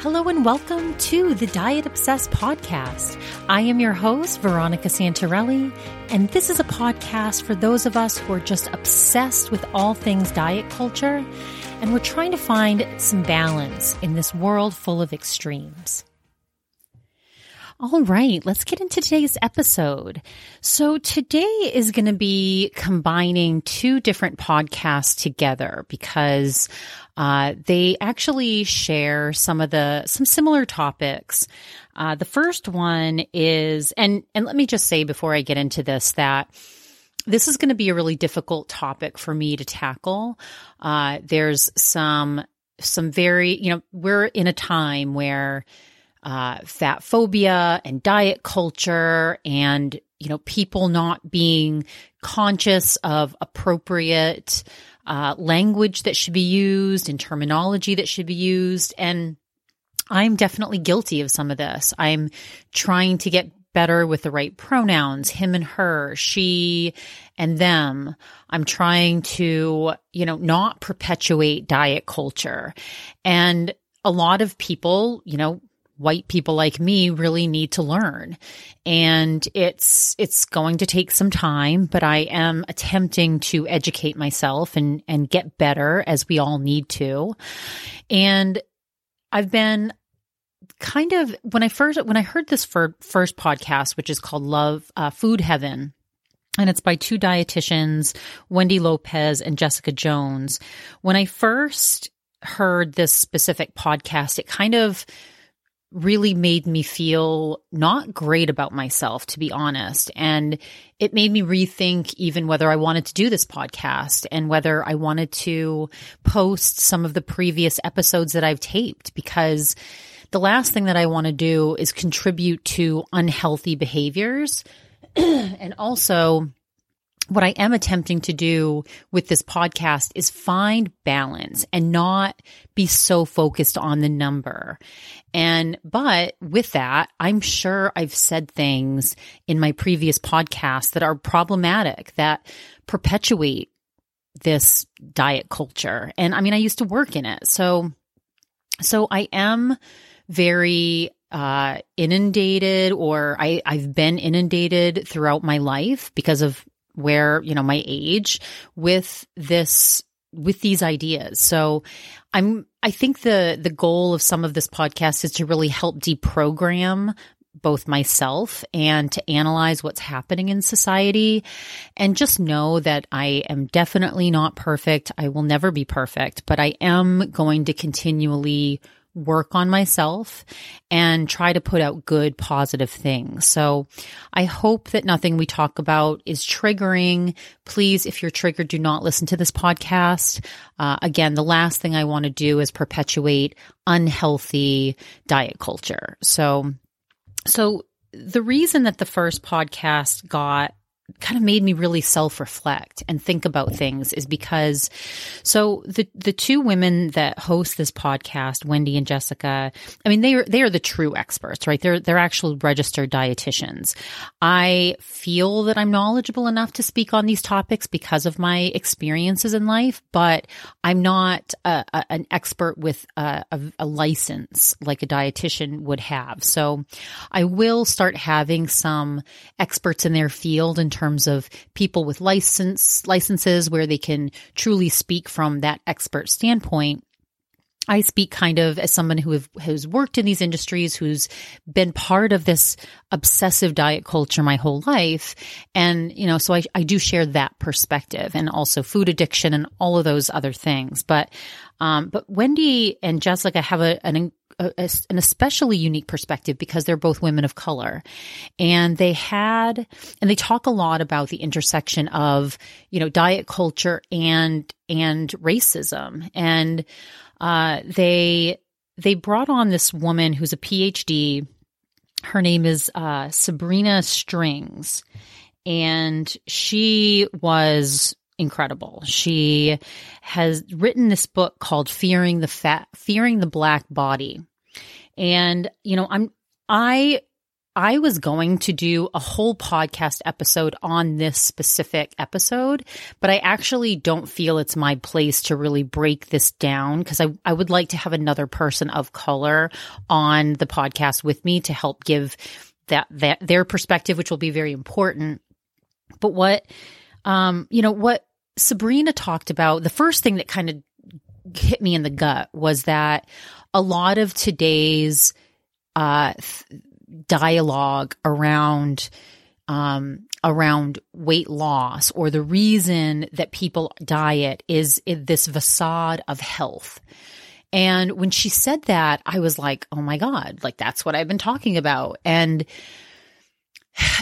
Hello and welcome to the Diet Obsessed podcast. I am your host, Veronica Santarelli, and this is a podcast for those of us who are just obsessed with all things diet culture, and we're trying to find some balance in this world full of extremes. All right, let's get into today's episode. So today is going to be combining two different podcasts together because uh, they actually share some of the some similar topics. Uh, the first one is, and and let me just say before I get into this that this is going to be a really difficult topic for me to tackle. Uh, there's some some very, you know, we're in a time where uh, fat phobia and diet culture and you know people not being conscious of appropriate uh, language that should be used and terminology that should be used. And i'm definitely guilty of some of this. I'm trying to get better with the right pronouns him and her she and them. I'm trying to you know not perpetuate diet culture. And a lot of people, you know, white people like me really need to learn. And it's, it's going to take some time, but I am attempting to educate myself and, and get better as we all need to. And I've been kind of, when I first, when I heard this first podcast, which is called Love, uh, Food Heaven, and it's by two dietitians, Wendy Lopez and Jessica Jones. When I first heard this specific podcast, it kind of really made me feel not great about myself, to be honest. And it made me rethink even whether I wanted to do this podcast and whether I wanted to post some of the previous episodes that I've taped because the last thing that I want to do is contribute to unhealthy behaviors and also what I am attempting to do with this podcast is find balance and not be so focused on the number. And, but with that, I'm sure I've said things in my previous podcasts that are problematic, that perpetuate this diet culture. And I mean, I used to work in it. So, so I am very uh, inundated or I, I've been inundated throughout my life because of where, you know, my age with this, with these ideas. So I'm, I think the, the goal of some of this podcast is to really help deprogram both myself and to analyze what's happening in society and just know that I am definitely not perfect. I will never be perfect, but I am going to continually work on myself and try to put out good, positive things. So I hope that nothing we talk about is triggering. Please, if you're triggered, do not listen to this podcast. Uh, again, the last thing I want to do is perpetuate unhealthy diet culture. So, so the reason that the first podcast got kind of made me really self-reflect and think about things is because so the the two women that host this podcast Wendy and Jessica I mean they are they are the true experts right? They're they're actual registered dietitians. I feel that I'm knowledgeable enough to speak on these topics because of my experiences in life but I'm not a, a, an expert with a, a license like a dietitian would have. So I will start having some experts in their field in terms terms of people with license licenses where they can truly speak from that expert standpoint. I speak kind of as someone who have, has worked in these industries, who's been part of this obsessive diet culture my whole life. And, you know, so I, I do share that perspective and also food addiction and all of those other things. But, um, but Wendy and Jessica have a, an a, an especially unique perspective because they're both women of color. And they had, and they talk a lot about the intersection of, you know, diet culture and, and racism. And, uh, they, they brought on this woman who's a PhD. Her name is, uh, Sabrina Strings. And she was incredible. She has written this book called Fearing the Fat, Fearing the Black Body. And, you know, I'm, I, I was going to do a whole podcast episode on this specific episode, but I actually don't feel it's my place to really break this down because I, I would like to have another person of color on the podcast with me to help give that, that their perspective, which will be very important. But what, um, you know, what Sabrina talked about, the first thing that kind of hit me in the gut was that a lot of today's uh, dialogue around um, around weight loss or the reason that people diet is this facade of health. And when she said that, I was like, "Oh my god, like that's what I've been talking about." And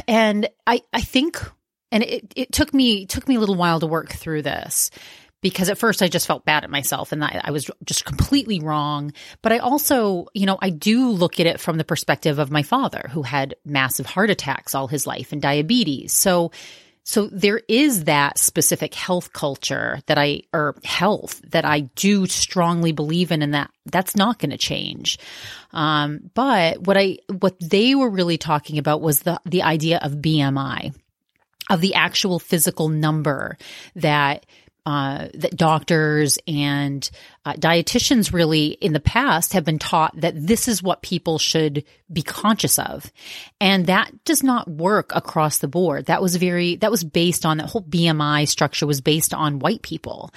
and I I think and it, it took me took me a little while to work through this because at first I just felt bad at myself and I, I was just completely wrong. But I also, you know, I do look at it from the perspective of my father who had massive heart attacks all his life and diabetes. So, so there is that specific health culture that I, or health that I do strongly believe in and that that's not going to change. Um, but what I, what they were really talking about was the, the idea of BMI of the actual physical number that uh, that doctors and uh, dietitians really in the past have been taught that this is what people should be conscious of. And that does not work across the board. That was very, that was based on that whole BMI structure was based on white people.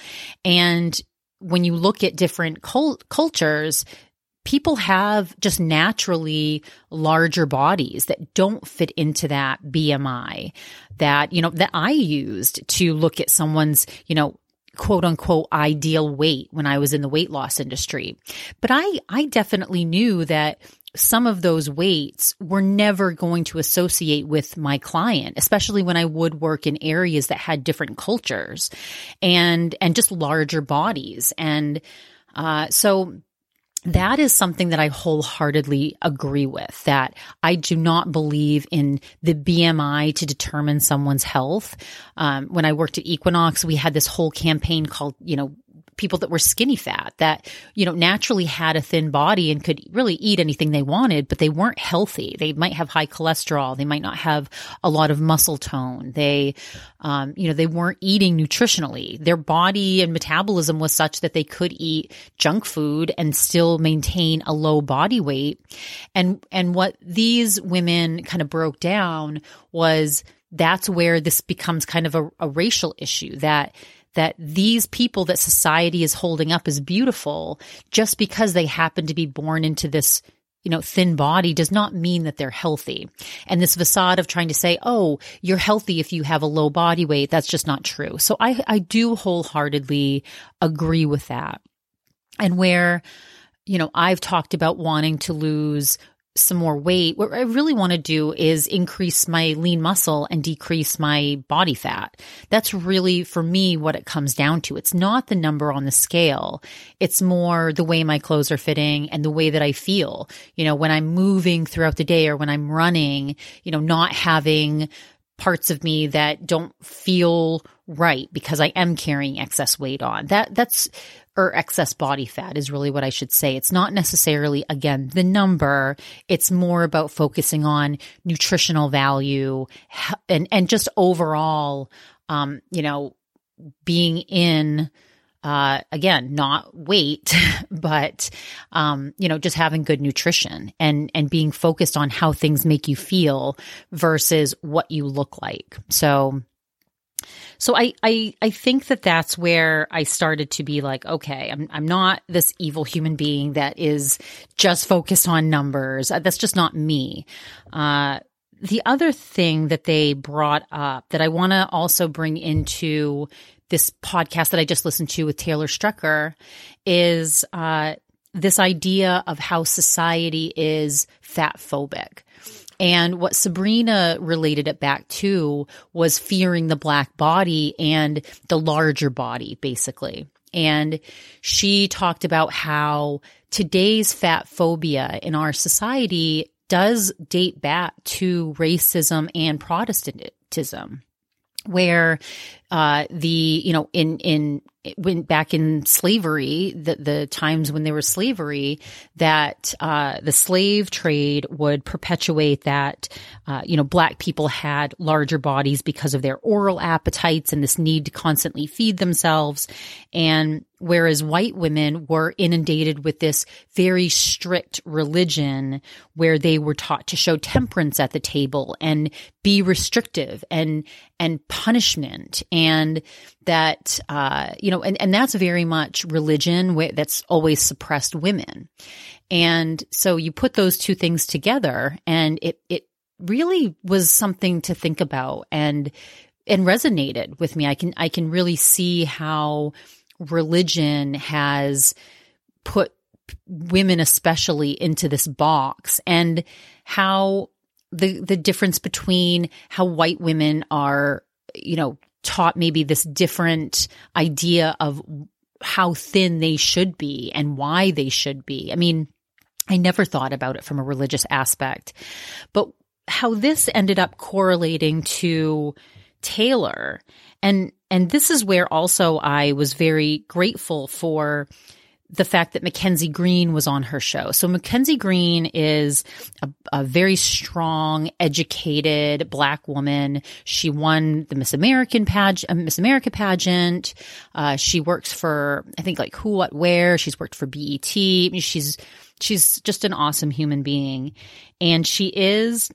And when you look at different cult- cultures, people have just naturally larger bodies that don't fit into that BMI that, you know, that I used to look at someone's, you know, quote unquote ideal weight when I was in the weight loss industry. But I, I definitely knew that some of those weights were never going to associate with my client, especially when I would work in areas that had different cultures and, and just larger bodies. And, uh, so that is something that I wholeheartedly agree with that I do not believe in the BMI to determine someone's health. Um, when I worked at Equinox, we had this whole campaign called, you know, people that were skinny fat that, you know, naturally had a thin body and could really eat anything they wanted, but they weren't healthy. They might have high cholesterol. They might not have a lot of muscle tone. They, um, you know, they weren't eating nutritionally. Their body and metabolism was such that they could eat junk food and still maintain a low body weight. And, and what these women kind of broke down was that's where this becomes kind of a, a racial issue that that these people that society is holding up as beautiful just because they happen to be born into this you know, thin body does not mean that they're healthy. And this facade of trying to say, oh, you're healthy if you have a low body weight, that's just not true. So I, I do wholeheartedly agree with that. And where, you know, I've talked about wanting to lose some more weight, what I really want to do is increase my lean muscle and decrease my body fat. That's really for me what it comes down to. It's not the number on the scale. It's more the way my clothes are fitting and the way that I feel. You know, when I'm moving throughout the day or when I'm running, you know, not having parts of me that don't feel right because I am carrying excess weight on. That that's or excess body fat is really what I should say. It's not necessarily, again, the number. It's more about focusing on nutritional value and, and just overall, um, you know, being in, uh, again, not weight, but, um, you know, just having good nutrition and, and being focused on how things make you feel versus what you look like. So, so I, I, I think that that's where I started to be like, okay, I'm, I'm not this evil human being that is just focused on numbers. Uh, that's just not me. Uh, the other thing that they brought up that I want to also bring into this podcast that I just listened to with Taylor Strecker is, uh, this idea of how society is fat phobic. And what Sabrina related it back to was fearing the black body and the larger body, basically. And she talked about how today's fat phobia in our society does date back to racism and Protestantism where uh, the you know in in when back in slavery, the, the times when there was slavery, that uh, the slave trade would perpetuate that, uh, you know, black people had larger bodies because of their oral appetites and this need to constantly feed themselves. And whereas white women were inundated with this very strict religion where they were taught to show temperance at the table and be restrictive and and punishment and that uh, you know and, and that's very much religion that's always suppressed women. And so you put those two things together and it it really was something to think about and and resonated with me. I can i can really see how religion has put women especially into this box and how the the difference between how white women are you know taught maybe this different idea of how thin they should be and why they should be. I mean i never thought about it from a religious aspect but how this ended up correlating to taylor. And and this is where also I was very grateful for the fact that Mackenzie Green was on her show. So Mackenzie Green is a, a, very strong, educated black woman. She won the Miss American pageant, uh, Miss America pageant. Uh, she works for, I think like Who, What, Wear. She's worked for BET. She's, she's just an awesome human being. And she is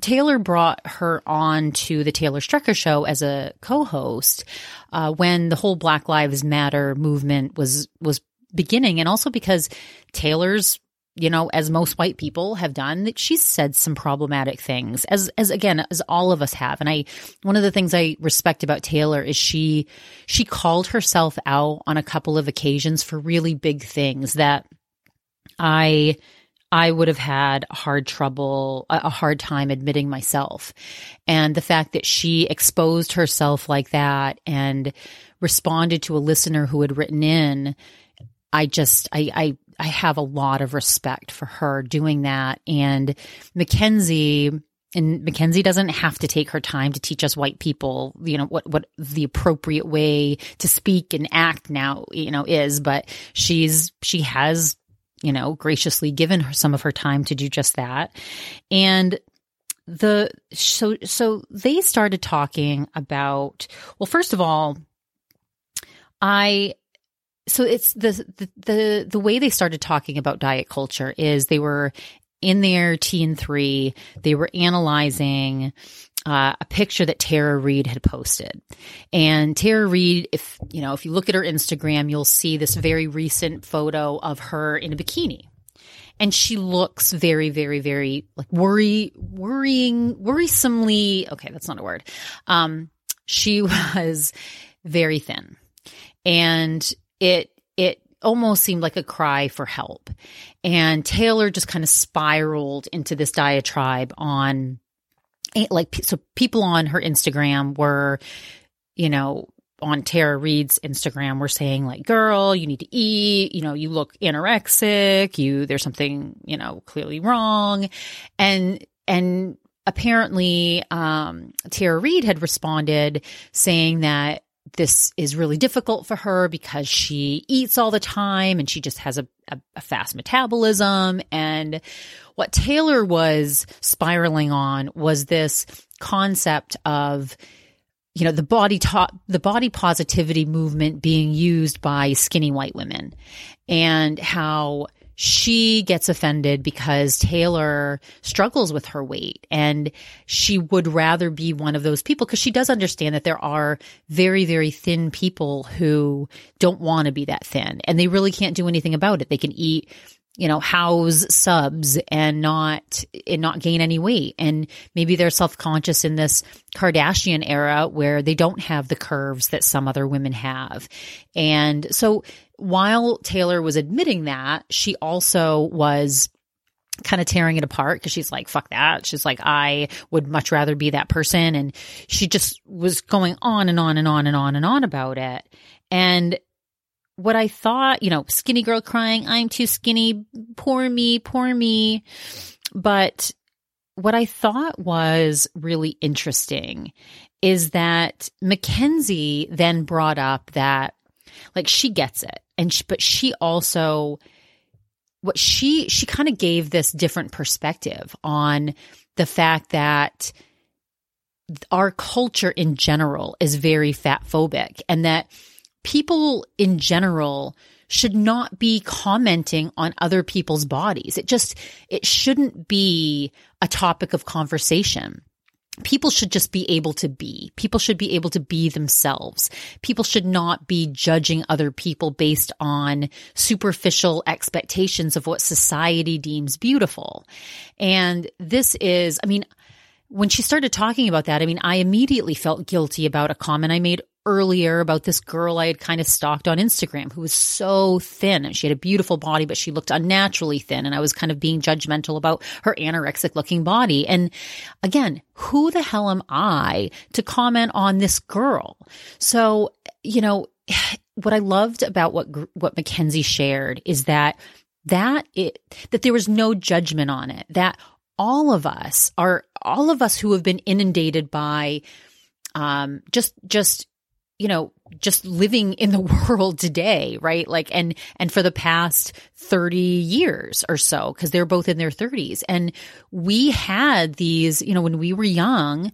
Taylor brought her on to the Taylor Strecker show as a co-host uh, when the whole Black Lives Matter movement was was beginning, and also because Taylor's, you know, as most white people have done, that she's said some problematic things, as as again as all of us have. And I, one of the things I respect about Taylor is she she called herself out on a couple of occasions for really big things that I I would have had hard trouble, a hard time admitting myself. And the fact that she exposed herself like that and responded to a listener who had written in, I just, I, I, I have a lot of respect for her doing that. And Mackenzie, and Mackenzie doesn't have to take her time to teach us white people, you know, what, what the appropriate way to speak and act now, you know, is, but she's, she has you know, graciously given her some of her time to do just that. And the so so they started talking about well first of all I so it's the, the the the way they started talking about diet culture is they were in their teen three they were analyzing uh, a picture that Tara Reid had posted. And Tara Reid, if you know, if you look at her Instagram, you'll see this very recent photo of her in a bikini. And she looks very, very, very like worry, worrying, worrisomely. Okay, that's not a word. Um, she was very thin, and it it almost seemed like a cry for help. And Taylor just kind of spiraled into this diatribe on like so people on her Instagram were, you know, on Tara Reid's Instagram were saying like, girl, you need to eat, you know, you look anorexic, you, there's something, you know, clearly wrong. And, and apparently, um, Tara Reid had responded saying that this is really difficult for her because she eats all the time and she just has a, a, a, fast metabolism. And what Taylor was spiraling on was this concept of, you know, the body top, the body positivity movement being used by skinny white women and how she gets offended because Taylor struggles with her weight and she would rather be one of those people because she does understand that there are very, very thin people who don't want to be that thin and they really can't do anything about it. They can eat you know, house subs and not and not gain any weight. And maybe they're self-conscious in this Kardashian era where they don't have the curves that some other women have. And so while Taylor was admitting that, she also was kind of tearing it apart because she's like, fuck that. She's like, I would much rather be that person. And she just was going on and on and on and on and on about it. And what I thought, you know, skinny girl crying, I'm too skinny, poor me, poor me. But what I thought was really interesting is that Mackenzie then brought up that like she gets it and she, but she also what she she kind of gave this different perspective on the fact that our culture in general is very fat phobic and that people in general should not be commenting on other people's bodies. It just, it shouldn't be a topic of conversation. People should just be able to be. People should be able to be themselves. People should not be judging other people based on superficial expectations of what society deems beautiful. And this is, I mean, when she started talking about that, I mean, I immediately felt guilty about a comment I made earlier about this girl I had kind of stalked on Instagram who was so thin and she had a beautiful body, but she looked unnaturally thin. And I was kind of being judgmental about her anorexic looking body. And again, who the hell am I to comment on this girl? So, you know, what I loved about what, what Mackenzie shared is that that it, that there was no judgment on it, that all of us are, all of us who have been inundated by, um, just, just you know, just living in the world today, right? Like, and, and for the past 30 years or so, because they're both in their 30s. And we had these, you know, when we were young,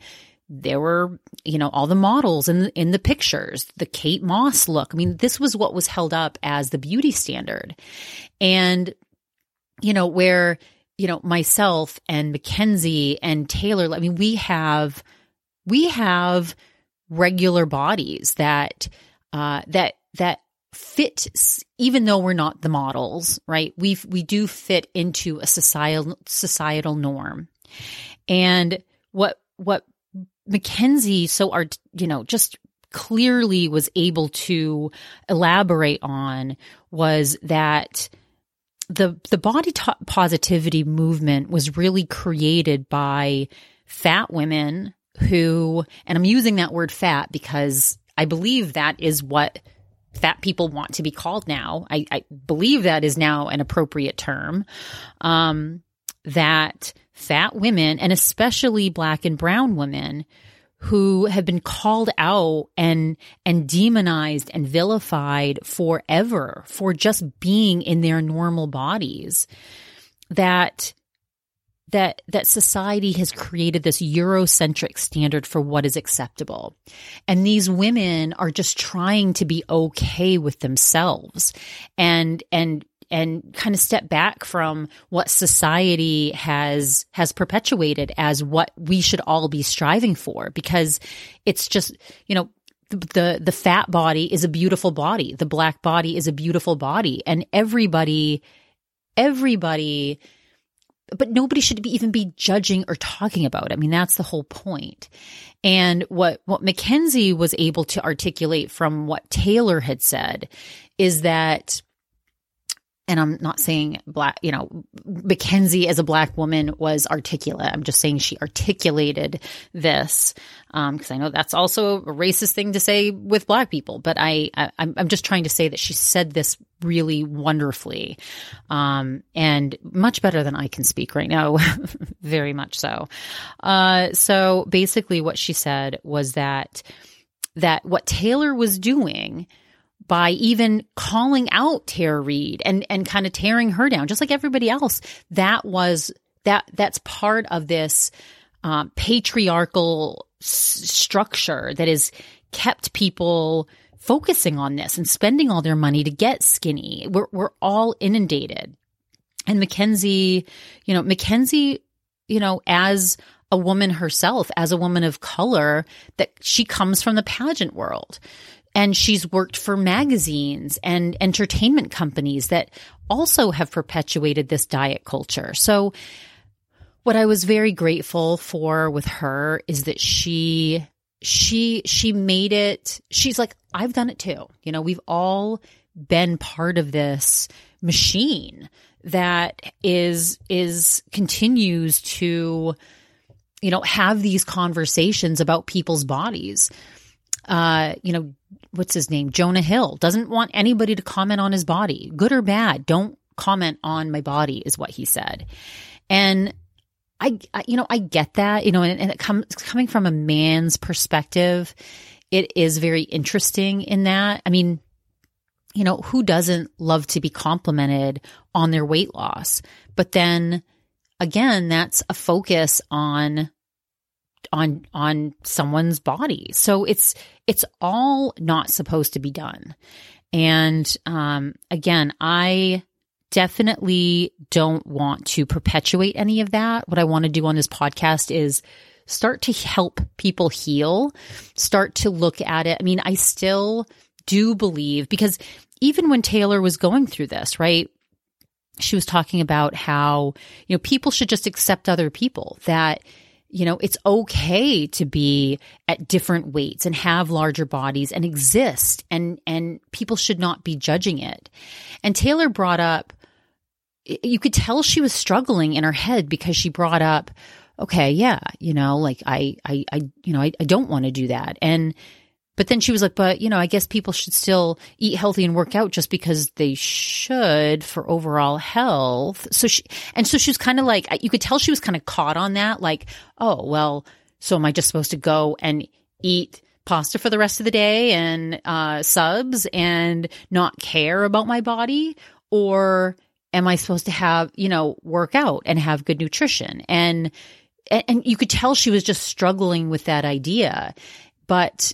there were, you know, all the models in, in the pictures, the Kate Moss look. I mean, this was what was held up as the beauty standard. And, you know, where, you know, myself and Mackenzie and Taylor, I mean, we have, we have, regular bodies that uh, that that fit even though we're not the models right? We we do fit into a societal societal norm. And what what mackenzie so art you know just clearly was able to elaborate on was that the the body t- positivity movement was really created by fat women who, and I'm using that word fat because I believe that is what fat people want to be called now. I, I believe that is now an appropriate term. Um, that fat women, and especially black and brown women, who have been called out and and demonized and vilified forever for just being in their normal bodies that that that society has created this eurocentric standard for what is acceptable. And these women are just trying to be okay with themselves and and and kind of step back from what society has has perpetuated as what we should all be striving for. Because it's just you know the the fat body is a beautiful body. The black body is a beautiful body. And everybody everybody but nobody should be even be judging or talking about it. I mean, that's the whole point. And what, what Mackenzie was able to articulate from what Taylor had said is that and I'm not saying black, you know, Mackenzie as a black woman was articulate. I'm just saying she articulated this because um, I know that's also a racist thing to say with black people. But I, I am just trying to say that she said this really wonderfully, um, and much better than I can speak right now. very much so. Uh, so basically, what she said was that that what Taylor was doing by even calling out Tara Reid and and kind of tearing her down, just like everybody else. That was that that's part of this um, patriarchal s- structure that has kept people focusing on this and spending all their money to get skinny. We're we're all inundated. And Mackenzie, you know, Mackenzie, you know, as a woman herself, as a woman of color, that she comes from the pageant world and she's worked for magazines and entertainment companies that also have perpetuated this diet culture. So what I was very grateful for with her is that she she she made it she's like I've done it too. You know, we've all been part of this machine that is is continues to you know have these conversations about people's bodies uh, you know, what's his name? Jonah Hill doesn't want anybody to comment on his body, good or bad. Don't comment on my body, is what he said. And I, I you know, I get that, you know, and, and it comes coming from a man's perspective, it is very interesting in that. I mean, you know, who doesn't love to be complimented on their weight loss? But then again, that's a focus on on on someone's body. So it's it's all not supposed to be done. And um again, I definitely don't want to perpetuate any of that. What I want to do on this podcast is start to help people heal, start to look at it. I mean, I still do believe because even when Taylor was going through this, right? She was talking about how, you know, people should just accept other people that, you know, it's okay to be at different weights and have larger bodies and exist and, and people should not be judging it. And Taylor brought up, you could tell she was struggling in her head because she brought up, okay, yeah, you know, like I, I, I, you know, I, I don't want to do that. And, but then she was like, but you know, I guess people should still eat healthy and work out just because they should for overall health. So she, and so she was kind of like, you could tell she was kind of caught on that. Like, oh, well, so am I just supposed to go and eat pasta for the rest of the day and, uh, subs and not care about my body? Or am I supposed to have, you know, work out and have good nutrition? And, and you could tell she was just struggling with that idea. But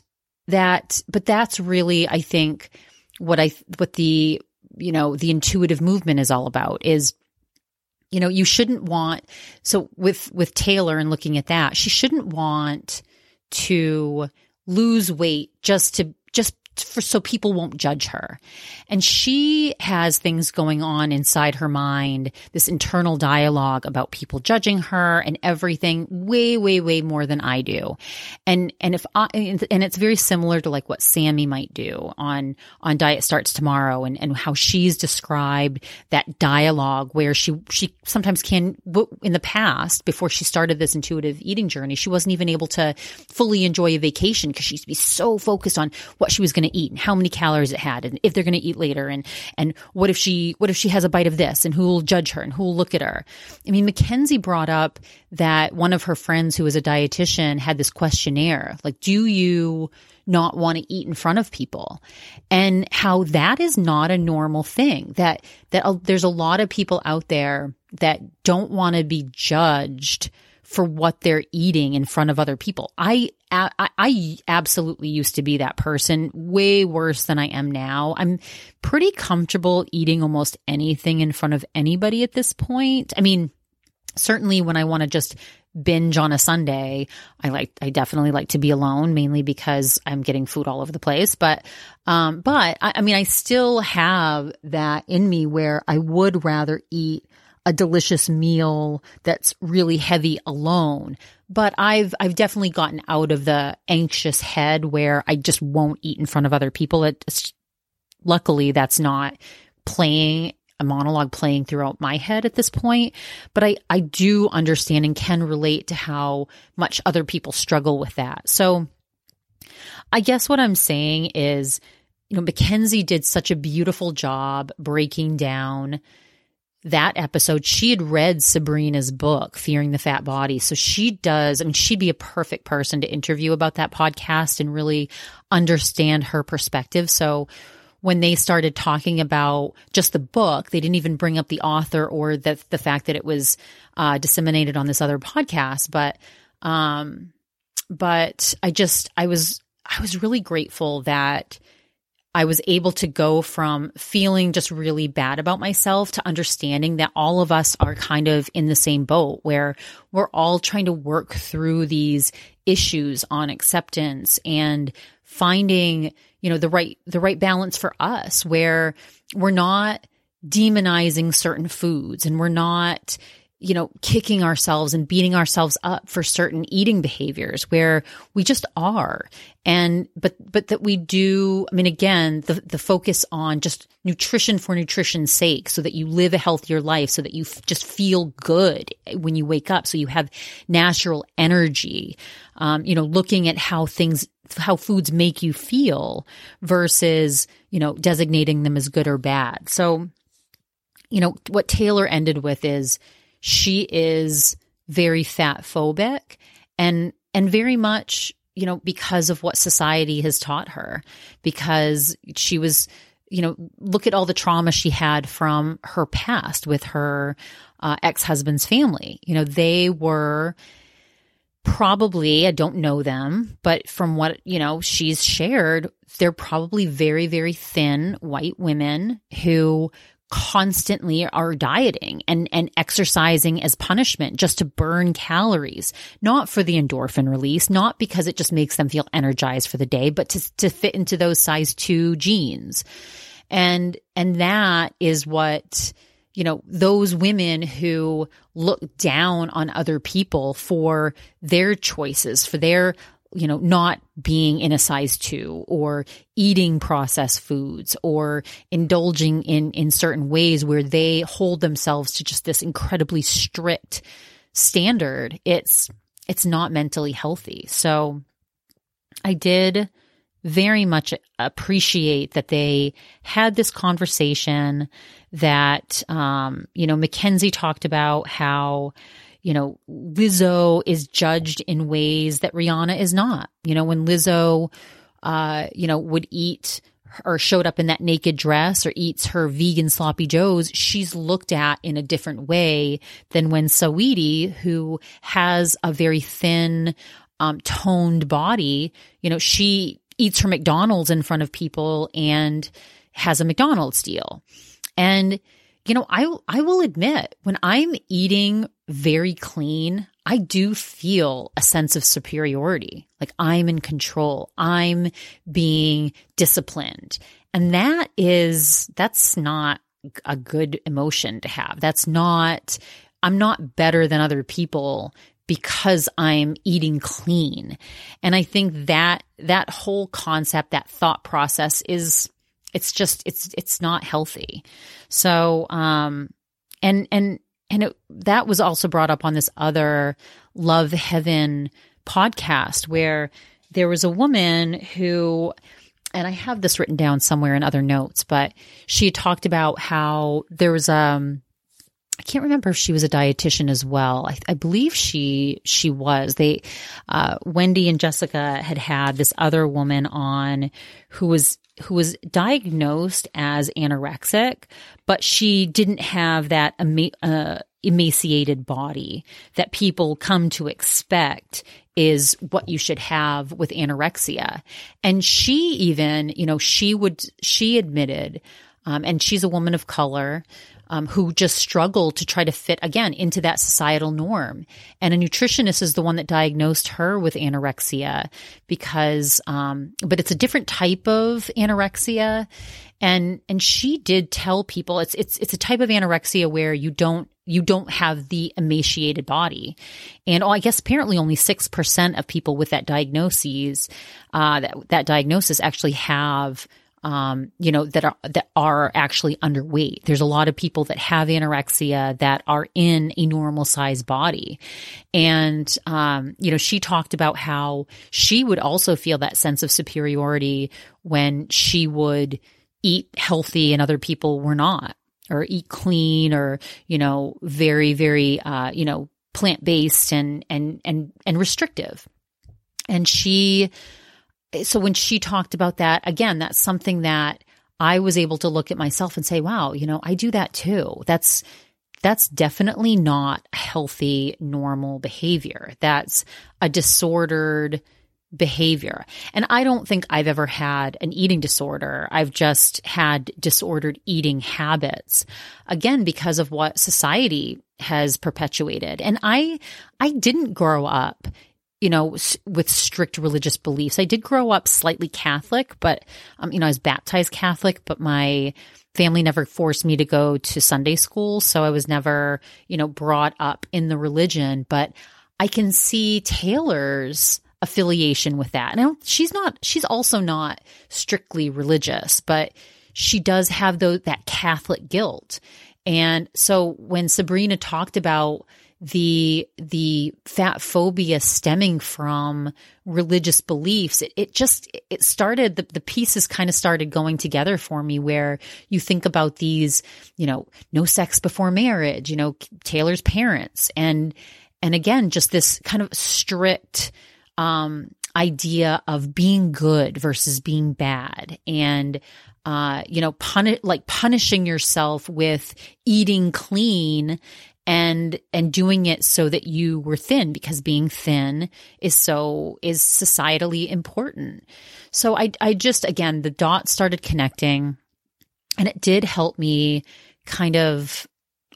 that, but that's really, I think, what I, what the, you know, the intuitive movement is all about is, you know, you shouldn't want, so with, with Taylor and looking at that, she shouldn't want to lose weight just to, just for so people won't judge her. And she has things going on inside her mind, this internal dialogue about people judging her and everything way, way, way more than I do. And, and if I, and it's very similar to like what Sammy might do on, on Diet Starts Tomorrow and, and how she's described that dialogue where she, she sometimes can, in the past, before she started this intuitive eating journey, she wasn't even able to fully enjoy a vacation because she used to be so focused on what she was going to to eat and how many calories it had and if they're going to eat later and and what if she what if she has a bite of this and who will judge her and who will look at her. I mean, Mackenzie brought up that one of her friends who was a dietitian had this questionnaire like, do you not want to eat in front of people and how that is not a normal thing that that uh, there's a lot of people out there that don't want to be judged for what they're eating in front of other people. I, I, I absolutely used to be that person, way worse than I am now. I'm pretty comfortable eating almost anything in front of anybody at this point. I mean, certainly when I want to just binge on a Sunday, I like I definitely like to be alone, mainly because I'm getting food all over the place. But um, but I, I mean, I still have that in me where I would rather eat a delicious meal that's really heavy alone. But I've I've definitely gotten out of the anxious head where I just won't eat in front of other people. It's luckily that's not playing a monologue playing throughout my head at this point, but I, I do understand and can relate to how much other people struggle with that. So I guess what I'm saying is, you know, Mackenzie did such a beautiful job breaking down that episode, she had read Sabrina's book, Fearing the Fat Body. So she does, I mean, she'd be a perfect person to interview about that podcast and really understand her perspective. So when they started talking about just the book, they didn't even bring up the author or the, the fact that it was uh, disseminated on this other podcast. But, um, but I just, I was, I was really grateful that I was able to go from feeling just really bad about myself to understanding that all of us are kind of in the same boat where we're all trying to work through these issues on acceptance and finding, you know, the right, the right balance for us where we're not demonizing certain foods and we're not, you know, kicking ourselves and beating ourselves up for certain eating behaviors where we just are. And, but, but that we do, I mean, again, the, the focus on just nutrition for nutrition's sake so that you live a healthier life, so that you f- just feel good when you wake up. So you have natural energy. Um, you know, looking at how things, how foods make you feel versus, you know, designating them as good or bad. So, you know, what Taylor ended with is, she is very fat phobic and and very much you know because of what society has taught her. Because she was you know look at all the trauma she had from her past with her uh, ex-husband's family. You know they were probably i don't know them but from what you know she's shared they're probably very very thin white women who constantly are dieting and, and exercising as punishment just to burn calories, not for the endorphin release, not because it just makes them feel energized for the day, but to, to fit into those size two jeans. And, and that is what, you know, those women who look down on other people for their choices, for their you know, not being in a size two or eating processed foods or indulging in, in certain ways where they hold themselves to just this incredibly strict standard. It's, it's not mentally healthy. So I did very much appreciate that they had this conversation that, um, you know, Mackenzie talked about how, you know, Lizzo is judged in ways that Rihanna is not. You know, when Lizzo, uh, you know, would eat or showed up in that naked dress or eats her vegan sloppy joes, she's looked at in a different way than when Saweetie, who has a very thin, um, toned body, you know, she eats her McDonald's in front of people and has a McDonald's deal. And you know, I I will admit when I'm eating very clean, I do feel a sense of superiority. Like I'm in control. I'm being disciplined. And that is that's not a good emotion to have. That's not I'm not better than other people because I'm eating clean. And I think that that whole concept, that thought process is it's just it's it's not healthy. So um and and and it, that was also brought up on this other Love Heaven podcast where there was a woman who and I have this written down somewhere in other notes, but she talked about how there was um I can't remember if she was a dietitian as well. I, I believe she she was. They uh, Wendy and Jessica had had this other woman on who was who was diagnosed as anorexic, but she didn't have that uh, emaciated body that people come to expect is what you should have with anorexia. And she even, you know, she would, she admitted, um, and she's a woman of color um, who just struggled to try to fit again into that societal norm. And a nutritionist is the one that diagnosed her with anorexia because, um, but it's a different type of anorexia. And, and she did tell people it's, it's, it's a type of anorexia where you don't, you don't have the emaciated body. And oh, I guess apparently only 6% of people with that diagnosis, uh, that, that diagnosis actually have um, you know, that are, that are actually underweight. There's a lot of people that have anorexia that are in a normal size body. And, um, you know, she talked about how she would also feel that sense of superiority when she would eat healthy and other people were not or eat clean or, you know, very, very, uh, you know, plant based and, and, and, and restrictive. And she, so when she talked about that, again, that's something that I was able to look at myself and say, wow, you know, I do that too. That's, that's definitely not healthy, normal behavior. That's a disordered behavior. And I don't think I've ever had an eating disorder. I've just had disordered eating habits. Again, because of what society has perpetuated. And I, I didn't grow up you know, with strict religious beliefs. I did grow up slightly Catholic, but, um, you know, I was baptized Catholic, but my family never forced me to go to Sunday school. So I was never, you know, brought up in the religion, but I can see Taylor's affiliation with that. Now, she's not, she's also not strictly religious, but she does have the, that Catholic guilt. And so when Sabrina talked about, the the fat phobia stemming from religious beliefs. It, it just it started the, the pieces kind of started going together for me where you think about these you know no sex before marriage you know taylor's parents. And and again, just this kind of strict, um, idea of being good versus being bad. And uh, you know, punish like punishing yourself with eating clean and and doing it so that you were thin because being thin is so is societally important. So I I just again the dots started connecting and it did help me kind of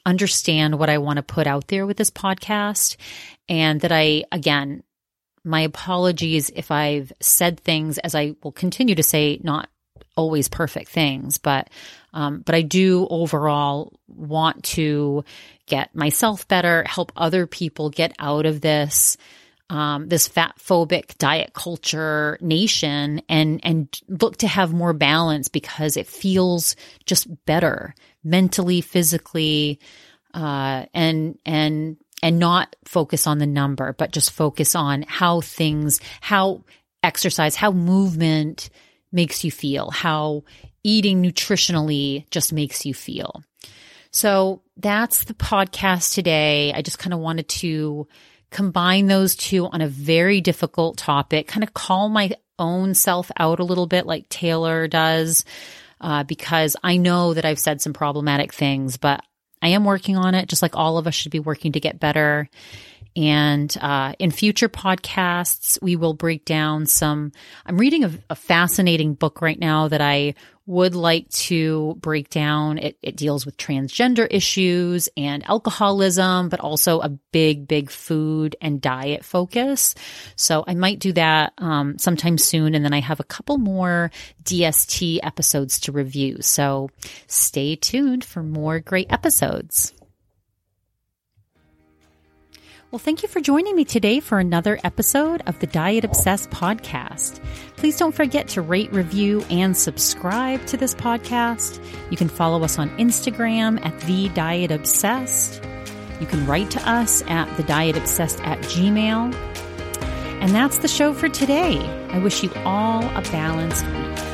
understand what I want to put out there with this podcast and that I again my apologies if I've said things as I will continue to say not always perfect things, but um, but I do overall want to get myself better, help other people get out of this um, this fat phobic diet culture nation, and and look to have more balance because it feels just better mentally, physically, uh, and and and not focus on the number, but just focus on how things, how exercise, how movement makes you feel, how eating nutritionally just makes you feel. So that's the podcast today. I just kind of wanted to combine those two on a very difficult topic, kind of call my own self out a little bit like Taylor does, uh, because I know that I've said some problematic things, but I am working on it, just like all of us should be working to get better. And uh, in future podcasts, we will break down some. I'm reading a, a, fascinating book right now that I would like to break down. It, it deals with transgender issues and alcoholism, but also a big, big food and diet focus. So I might do that um, sometime soon. And then I have a couple more DST episodes to review. So stay tuned for more great episodes. Well, thank you for joining me today for another episode of the Diet Obsessed podcast. Please don't forget to rate, review, and subscribe to this podcast. You can follow us on Instagram at The Diet Obsessed. You can write to us at The Diet Obsessed at Gmail. And that's the show for today. I wish you all a balanced week.